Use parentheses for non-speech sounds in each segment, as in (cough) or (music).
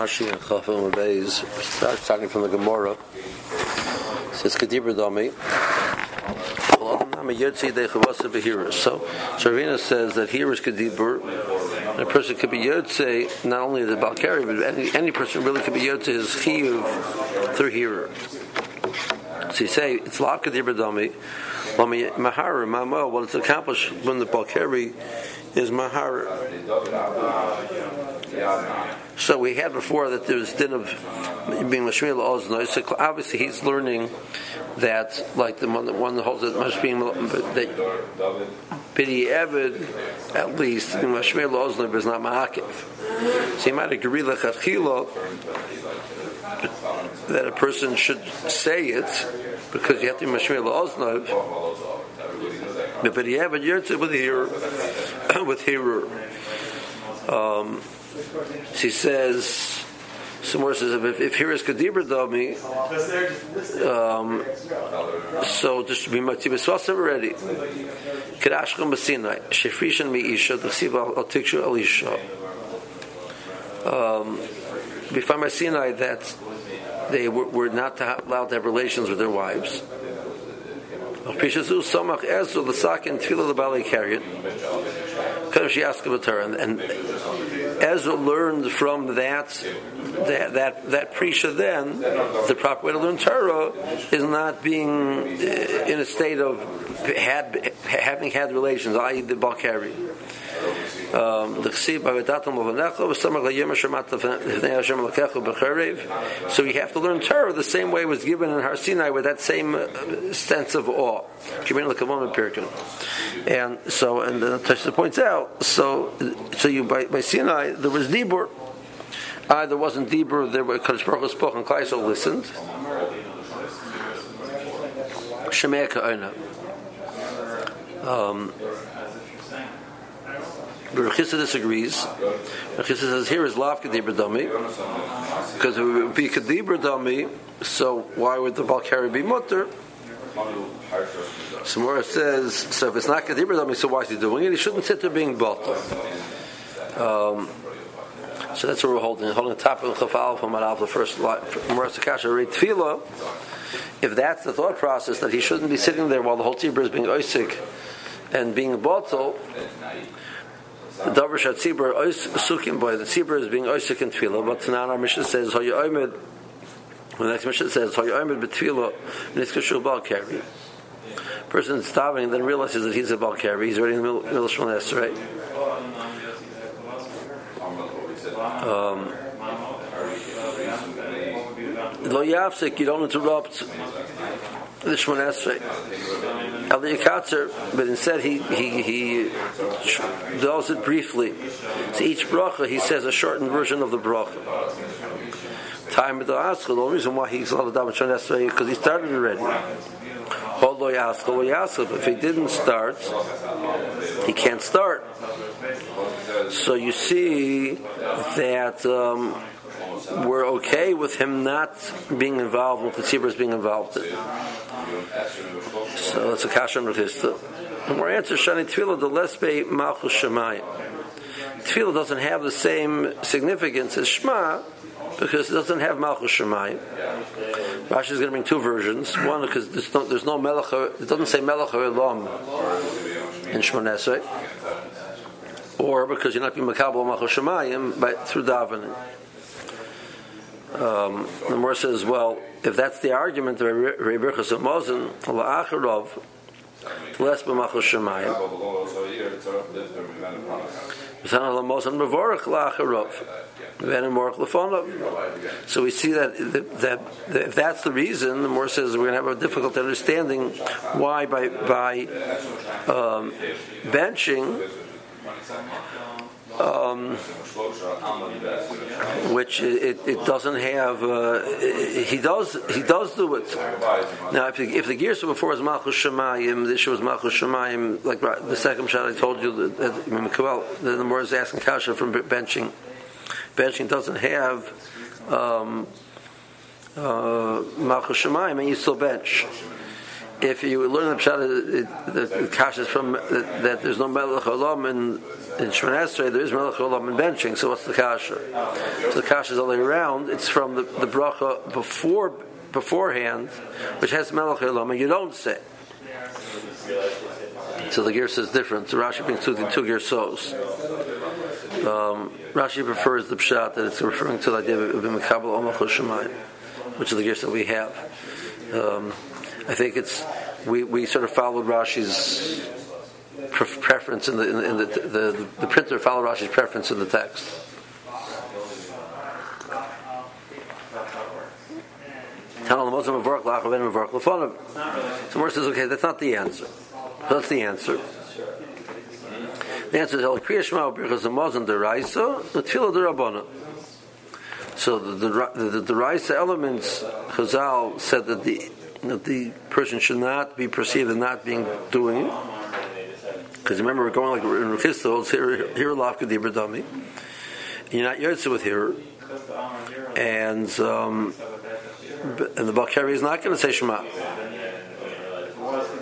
Rashi and Chafim starting from the Gemara. Says Kedibra Dami. So, Sharvina says that here is Kedibur, a person could be Yotze, not only the Balkari, but any, any person really could be Yotze Chiyuv through hearer. So you say, it's Lav Kedibra Dami, Mahara, Mama, well, it's accomplished when the Balkari is Mahara. So we had before that there's din of being Mashmil Ozno. So obviously he's learning that, like the one, that holds that being that Pity Evid, at least Mashmil Ozno is not Ma'akiv. So he might agree Lechachilo that a person should say it because you have to be Mashmil Oznov. But you have yurtz with here, (coughs) with here. Um, she says, some more says, if, if here is Kadibra Dami, um, so just to be Matzib Swasim already. Kedashcham Basinai, Shefrishan Mi Isha, the Siva Al Tikshu Al Isha. Um, find by Sinai that they were, were not allowed to have relations with their wives. Pishazu Samach Ezra the Sakin Tefillah the Bali carried. And, and Ezra learned from that that that that prisha. Then the proper way to learn Torah is not being uh, in a state of had having had relations, i.e., the Balkari. Um, so you have to learn Torah the same way it was given in Har Sinai with that same uh, sense of awe. And so, and then Tasha points out, so so you by, by Sinai there was Dibur. Uh, there wasn't Dibur, there were Kadosh Baruch spoke and Klaiso listened. Shemei. Um, Rechissa disagrees. Rechissa says here is lav kadibra dami because it would be kadibra dami. So why would the balkari be mutter? Samora says so. If it's not kadibra dami, so why is he doing it? He shouldn't sit there being bought. Um, so that's what we're holding. Holding the top of the chafal from the first read tefillah. If that's the thought process that he shouldn't be sitting there while the whole tibur is being oisik and being bottle, the davar shat tzibur sukim boy. The tzibur is being oisik in tefillah, but now our mission says how you oimid. The next mission says how you oimid betfillah niskashu bal carry. Person is davening then realizes that he's a bal carry. He's already in the middle of shmones, right? Um, Lo yafsik, you don't interrupt the shmones. Eliyah but instead he he he does it briefly. So each bracha he says a shortened version of the bracha. Time of the ask the only reason why he's not allowed to daven Shon because he started already. If he didn't start, he can't start. So you see that um, we're okay with him not being involved with the tzibur being involved in. So that's a kasha mechista. And we're answer shani tefillah the lesbe malchus shemayim. Tefillah doesn't have the same significance as Shema because it doesn't have malchus shemayim. Rashi is going to bring two versions. One because there's no, there's no melech. It doesn't say melech elam in Shmonesrei. Or because you're not being makabel malchus shemayim by through davening. Um, the more says, well, if that's the argument of Rebbe Birchas of Mosin, la'acharov, less b'machal shemayim. So we see that, that, that if that's the reason, the more says we're going to have a difficult understanding why by by um, benching um, which it, it, doesn't have. Uh, he does he does do it. Now, if the, if the gears before was Malchus Shemayim, this was Malchus Shemayim, like the second shot I told you that, the more is asking Kasha from benching. Benching doesn't have um, uh, Shemayim, and you still bench. If you learn the pshat, the, the kash is from that, that, there's no melech olam in in Shemon there is melech olam in benching. So what's the kasha? So the kasha is all the way around. It's from the, the bracha before beforehand, which has melech olam, and you don't say. So the gear says different. So Rashi brings two, two gear so's. Um, Rashi prefers the pshat that it's referring to the idea of Mekabel Omach which is the gears that we have. Um, I think it's we, we sort of followed Rashi's preference in the in, the, in the, the, the printer followed Rashi's preference in the text. So Mor says, okay, that's not the answer. That's the answer. The answer is El Kriya Shema the Mazan Deraisa, the. So the the the, the, the elements, Chazal said that the that the person should not be perceived as not being doing it. Because remember, we're going like in Rukista, it's here, here, Lafka Dibra You're not Yotze with here. And, um, and the Bakari is not going to say Shema.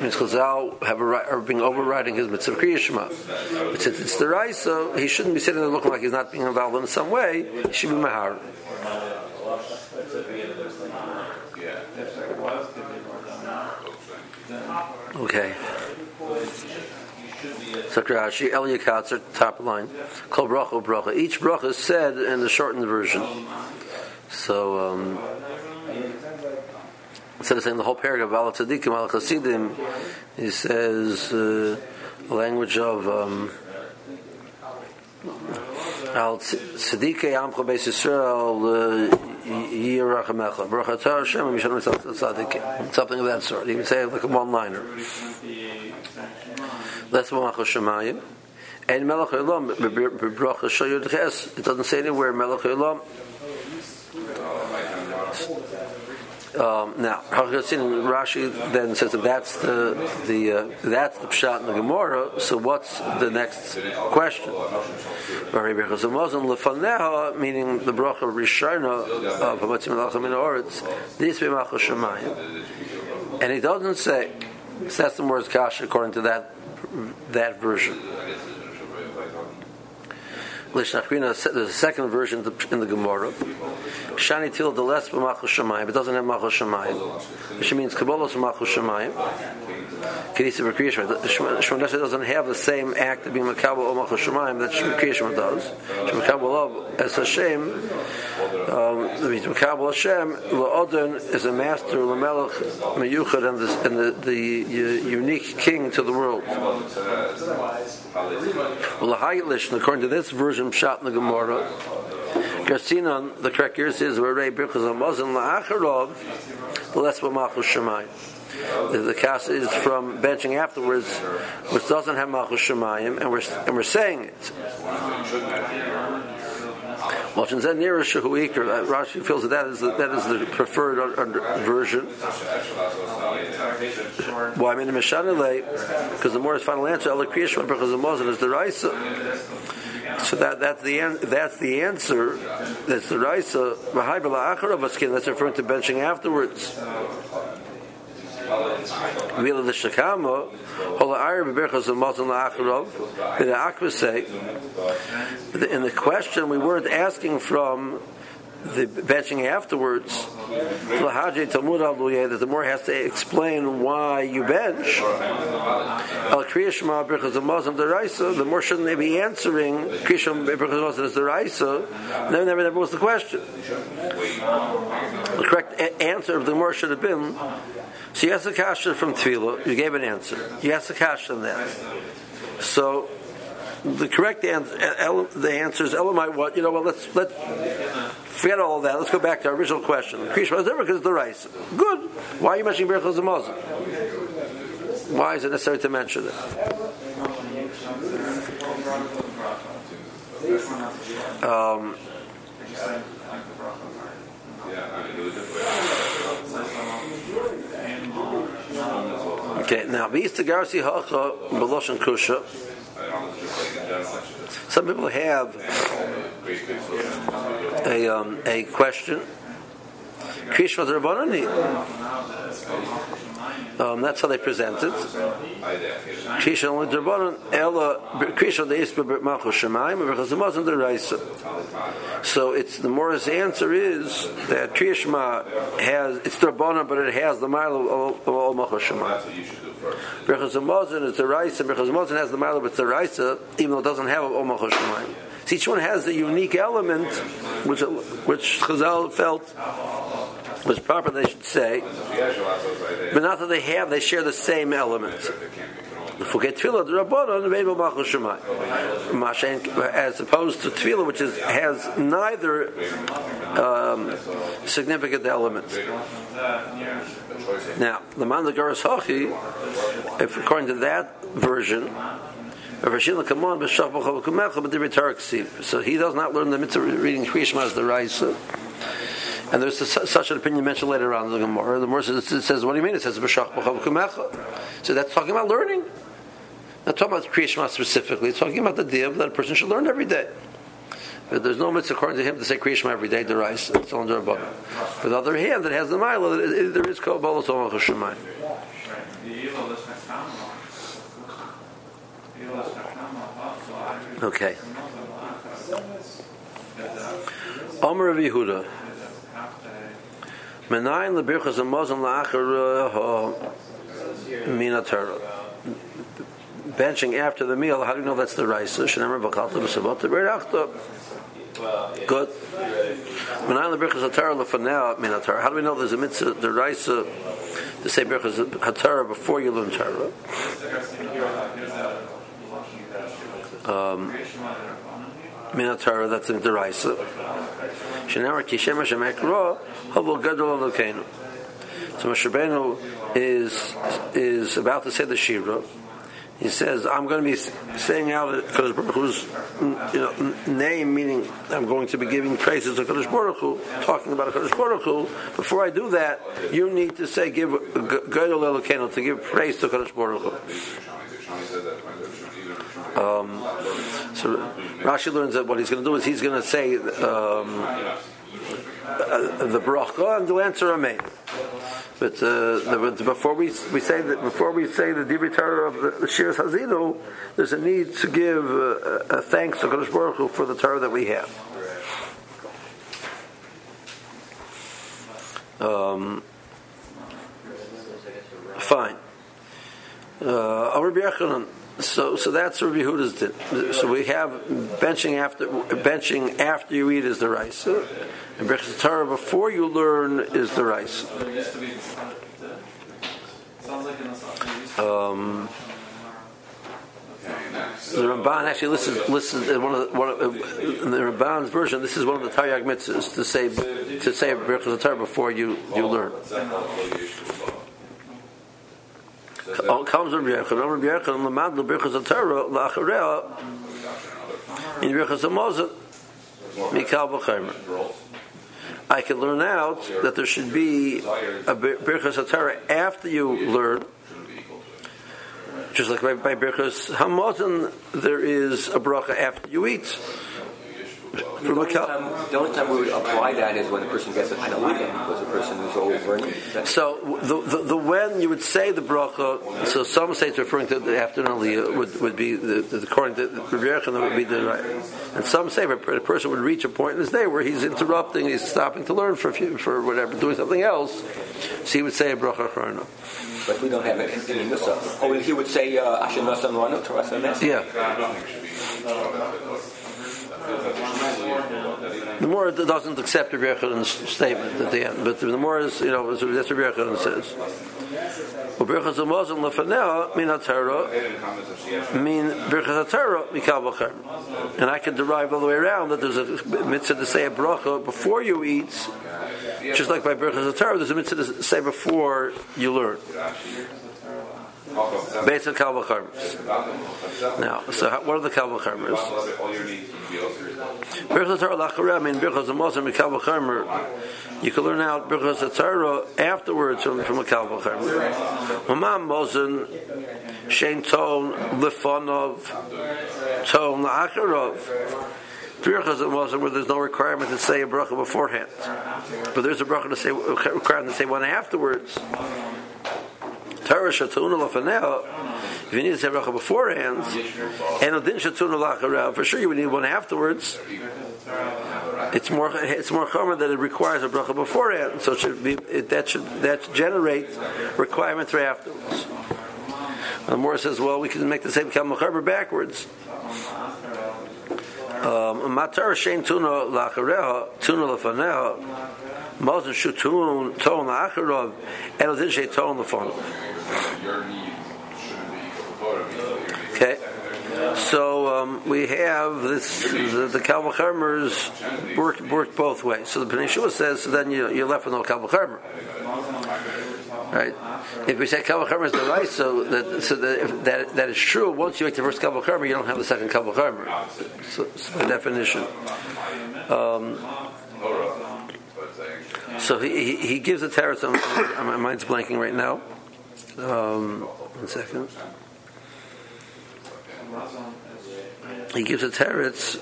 Means Chazal have a right, are being overriding his mitzvah kriya Shema. But since it's the Raisa, he shouldn't be sitting there looking like he's not being involved in some way. He should be Mahar. Okay. Rashi, Elia Katzer, top line. Kol bracha bracha. Each bracha is said in the shortened version. So, um, instead of saying the whole paragraph, Al Tzadikim, Chasidim, he says uh, the language of um, Al Tzadikei Amcha Beis Yisrael, uh. Something of that sort. Can say like a one-liner. That's Malach Shemayim. And Melech Olam. It doesn't say anywhere Melech Olam. Um, now, Rashi then says that that's the the uh, that's the pshat in the Gemara. So what's the next question? Meaning the bracha rishona of Hamatzim Melachim in Oretz. This be and he doesn't say. So that's the words kasha according to that that version. Lishnachrina, there's a second version in the Gemara. Shani til the less b'machos shemayim. It doesn't have machos shemayim, which means kabbalos machos shemayim. Kedisa b'kriyashma. Shemon doesn't have the same act of being makabel or machos shemayim that Shemon does. Shemon as Hashem. Um, means makabel Hashem. La'odin is a master lamelech meyuchad and the, and the, the unique king to the world. Well, according to this version, shot in the Gemara. Garcinon, the correct year says, "Where Ray Birchas Amazon la'acharov, less b'machus shemayim." The cast is from benching afterwards, which doesn't have machus shemayim, and we're and we're saying it. Well, since then near Shahuik, uh, Rashi feels that that is the, that is the preferred version. Why I mean the Mishanale, because the more is final answer, Ela Kriyashma because the Mosin is the Raisa. So that that's the that's the answer. That's the Raisa. That's referring to benching afterwards. Vila the Shakama, Hola Ayr Beberchas of Matan say, in the question we weren't asking from the benching afterwards, the more has to explain why you bench. Al Kriyashma the Muslim deraisa, the more shouldn't they be answering deraisa? Never, never, never was the question. The correct answer of the more should have been. So you asked a kasha from Tefillah, you gave an answer. You asked a kasha on that. So the correct answer, the answer is Elamite. What you know? Well, let's let's forget all that. Let's go back to our original question. Krishma is because the rice. Good. Why are you mentioning Berachos Muslim? Why is it necessary to mention it? Um, okay, now, Garsi Hacha Beloshan Kusha. Some people have a um, a question. Krishma Rabbanani. Um, that's how they present it. Krisha only derbanon ella krisha the isba because the Muslim deraisa. So it's the Morris answer is that Kriyashma has it's derbanon, but it has the mile of all. Because the Muslim is the raisa. Because the Muslim has the mile of the raisa, even though it doesn't have all malchus shemayim. So each one has a unique element, which which Chazal felt was proper they should say, but not that they have, they share the same element. Forget tefillah, the as opposed to tefillah, which is has neither um, significant elements. Now, the man the Hachi, if according to that version. So he does not learn the mitzvah reading Kriyishma as the Raisa. And there's a, such an opinion mentioned later on in the Gemara. The Gemara says, says, what do you mean? It says, So that's talking about learning. Not talking about Kriya specifically. It's talking about the idea that a person should learn every day. But there's no mitzvah according to him to say Kriya every day, the rice. It's on the But on the other hand, it has the mile, there is Kabbalah Tomach Hashemayim. Okay. Omer of Yehuda. Menayin lebirchas a Muslim la'achar minatar. Benching after the meal, how do you know that's the rice? Shenemer v'chalta b'savota b'rachta. Good. Menayin lebirchas hatara lefanea minatar. How do we know there's a mitzvah, the rice, to say birchas hatara before you learn Torah? Um, minatar, that's in the rice. Shenemar kishem shemekro havol gadol alokeinu. So Moshe Rabbeinu is is about to say the shira. He says, "I'm going to be saying out Kadosh Baruch Hu's you know, name, meaning I'm going to be giving praises to Kadosh Baruch Hu, talking about Kadosh Baruch Hu. Before I do that, you need to say, give Gadol Elokeinu, to give praise to Kadosh Baruch Hu." Um, so Rashi learns that what he's going to do is he's going to say um, uh, the bracha and to answer amen. But, uh, the, before we we say that before we say the divrei Torah of the, the Shiras Hazinu, there's a need to give uh, a thanks to Kadosh Baruch Hu for the Torah that we have. Um, fine. Uh, so, so that's Rabbi Huda's did. So we have benching after benching after you eat is the rice, and Brechas Torah before you learn is the rice. Um, the Ramban actually listens. Listens one of the, one of, in the Ramban's version. This is one of the Taryag mitzvahs to say to say Brechas Torah before you you learn. Comes Rabbi Yechon, in Mikal. I can learn out that there should be a Birchas HaTorah after you learn, just like by, by HaMozet, there is a bracha after you eat. The only, time, the only time we would apply that is when the person gets a aliyah, because the person is learning. So the, the, the, when you would say the bracha, so some say it's referring to the after an aliyah would, would be the, the according to the that would be the right, and some say a person would reach a point in his day where he's interrupting, he's stopping to learn for a few, for whatever, doing something else, so he would say a bracha acharna. But we don't have it in the Nusach. Oh, he would say uh, Asher Nasan Torah Yeah. The more it doesn't accept the Rebbe statement at the end, but the more is you know that's what Rebbe says. Uberchas Muslim lefanea min hatera mean berchas hatera mikal and I can derive all the way around that there's a mitzvah to say a bracha before you eat, just like by berchas hatera, there's a mitzvah to say before you learn. Based on Kalva Now, so how, what are the Kalva Charmers? Birchas Torah Lachareh, I mean Birchas Amosar Mikalva Charmer. You can learn out Birchas Torah afterwards from, from a Kalva Charmer. Mamam Mosen, Shein Ton, Lifonov, Ton Lacharov. Birchas Amosar where there's no requirement to say a bracha beforehand. But there's a bracha to say, requirement to say one afterwards. Torah shatuna lafaneo. If you need to say bracha beforehand, and odin shatuna lacharev, for sure you would need one afterwards. It's more it's more common that it requires a bracha beforehand, so it should be it, that should that generate requirement for afterwards. And more says, well, we can make the same kalmachaber backwards. Um, Matar shein tuna lachareha tuna lafaneha. Moses should and odin she tone lafanov. Okay. So um, we have this the, the Kalvachermers work work both ways. So the Pnei Yehoshua says so then you, you're left with no Kalvachermer. Right? If we say Kalvachermer is the right, so that so that, if that that is true. Once you make the first Kalvachermer, you don't have the second Kalvachermer. So, so the definition. Um, so he, he, gives a terrace. My mind's blanking right now. Um, one second. He gives a teretz.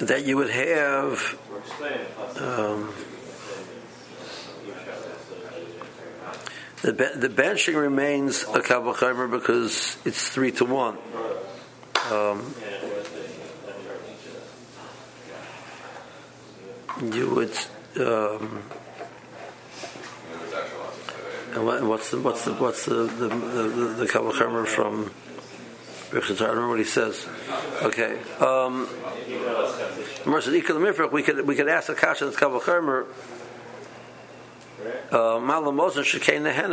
That you would have um, the the benching remains a kabbalah because it's three to one. Um, you would. Um, what's the what's the what's the the the, the, the from? I remember what he says. Okay. Um, we could we could ask the kasha that's Kavachermer. Uh,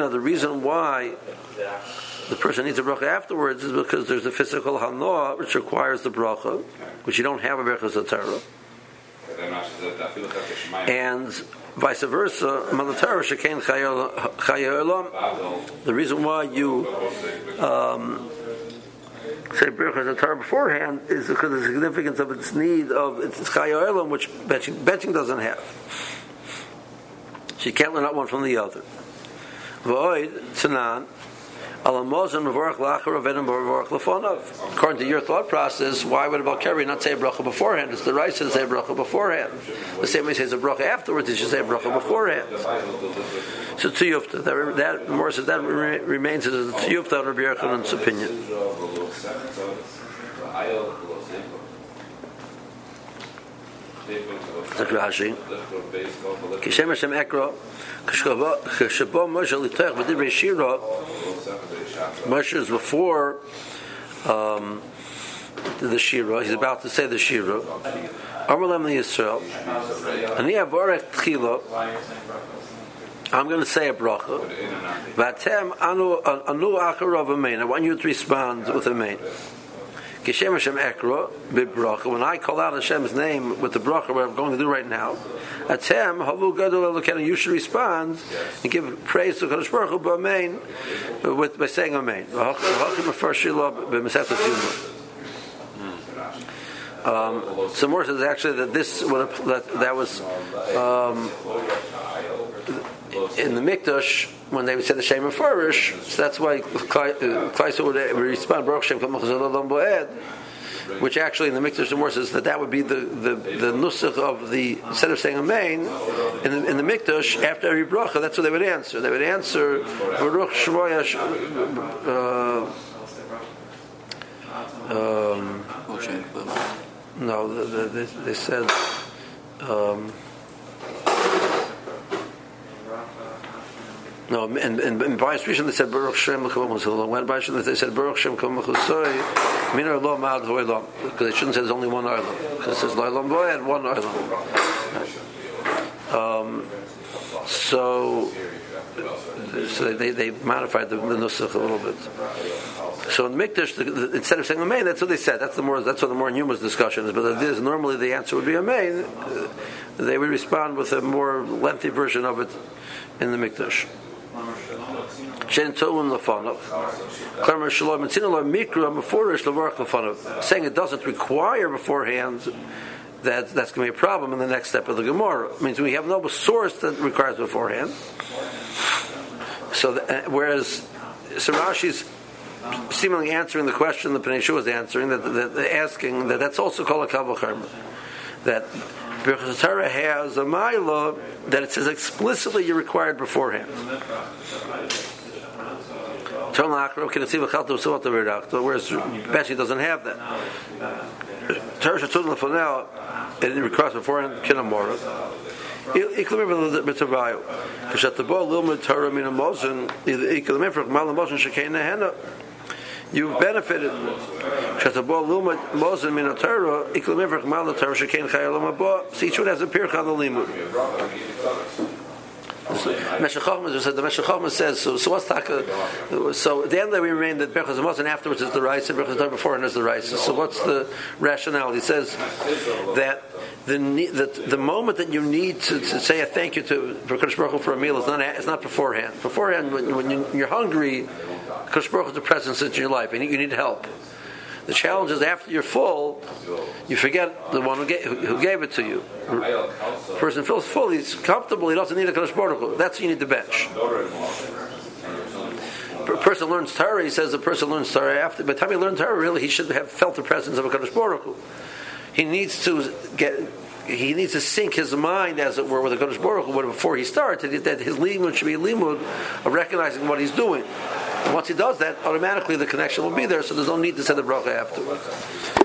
the reason why the person needs a bracha afterwards is because there's a physical hanoah which requires the bracha, which you don't have a Torah. And vice versa, The reason why you um, say Birchas Torah beforehand is because of the significance of its need of its Chayolam, which benching, benching doesn't have. So you can't learn out one from the other. Void, Tanan, According to your thought process, why would a Balkari not say a bracha beforehand? It's the right to say a bracha beforehand. The same way he says a bracha afterwards, he should say a bracha beforehand. So tiyufta, that, that more says that remains as a tiyufta on Rabbi Yochanan's opinion. That's Rashi. Kishem Hashem Ekro, כשבו משה ליטח בדברי שירו, Moshe is before um, the Shira. He's about to say the Shira. Amalem Yisrael. And he avorech tchila. I'm going to say a bracha. Vatem anu anu acharav amen. I want you to respond with a main. Geshem Hashem Ekra bracha. When I call out Hashem's name with the bracha, what I'm going to do right now, Atem Havu Gadol. You should respond and give praise to Kadosh Baruch Hu b'Amein with by saying Amen. Um, so more says actually that this that, that was um, in the Mikdash when they would say the Shem Farish, so that's why Klaisa would respond, Baruch Shem which actually in the Mikdash the says that that would be the, the, the nusach of the, instead of saying Amen, in the, in the Mikdash, after every bracha, that's what they would answer. They would answer, Baruch Shmoya, uh, um, no, they, they, they said, um, No, and and, and Rishon they said Baruch Shem L'Chavam When by Rishon they said Baruch Shem L'Chavam Min Olam Ad Hoilam because they shouldn't say there's only one Olam because it says Loilam Boy and one Olam. Um, so so they, they modified the, nusach a little bit. So in Mikdash, the, the, instead of saying Amen, that's what they said. That's the more that's what the more numerous discussion is. But normally the answer would be Amen. Uh, they would respond with a more lengthy version of it in the Mikdash. Saying it doesn't require beforehand that that's going to be a problem in the next step of the Gemara. It means we have no source that requires beforehand. So, uh, whereas Sarashi's seemingly answering the question the Pnei was answering, that, that, that, asking that that's also called a Kabbalah That Birchas Torah has a mila that it says explicitly you're required beforehand. Whereas Bessie doesn't have that. Torah Shatun Lefonel, it requires beforehand kinamora. Iklamim b'tavayu. Kashat the ball lilmud Torah min amozin. Iklamim for mal amozin shekein nehena. You've benefited. See, each one has a pirch on the limud. Meshech Chochma said the Meshech Chochma says so. So what's taka? So at the end of the day we remain that Berachas Amos and afterwards is the rice and Berachas before and is the rice. So what's the rationale? He says that the the, the moment that you need to, to say a thank you to Berachas Baruch for a meal is not it's not beforehand. Beforehand, when, when you, are hungry, Berachas Baruch is the presence in your life and you need help. The challenge is after you're full, you forget the one who gave, who gave it to you. The person feels full, he's comfortable, he doesn't need a Kadosh Baruch That's you need to bench. A person learns Torah, he says the person learns Torah after, by the time he learns Torah, really, he should have felt the presence of a Kadosh Baruch He needs to get he needs to sink his mind, as it were, with the Kodesh Baruch Hu before he starts. That his limud should be a limud of recognizing what he's doing. And once he does that, automatically the connection will be there, so there's no need to send the bracha afterwards.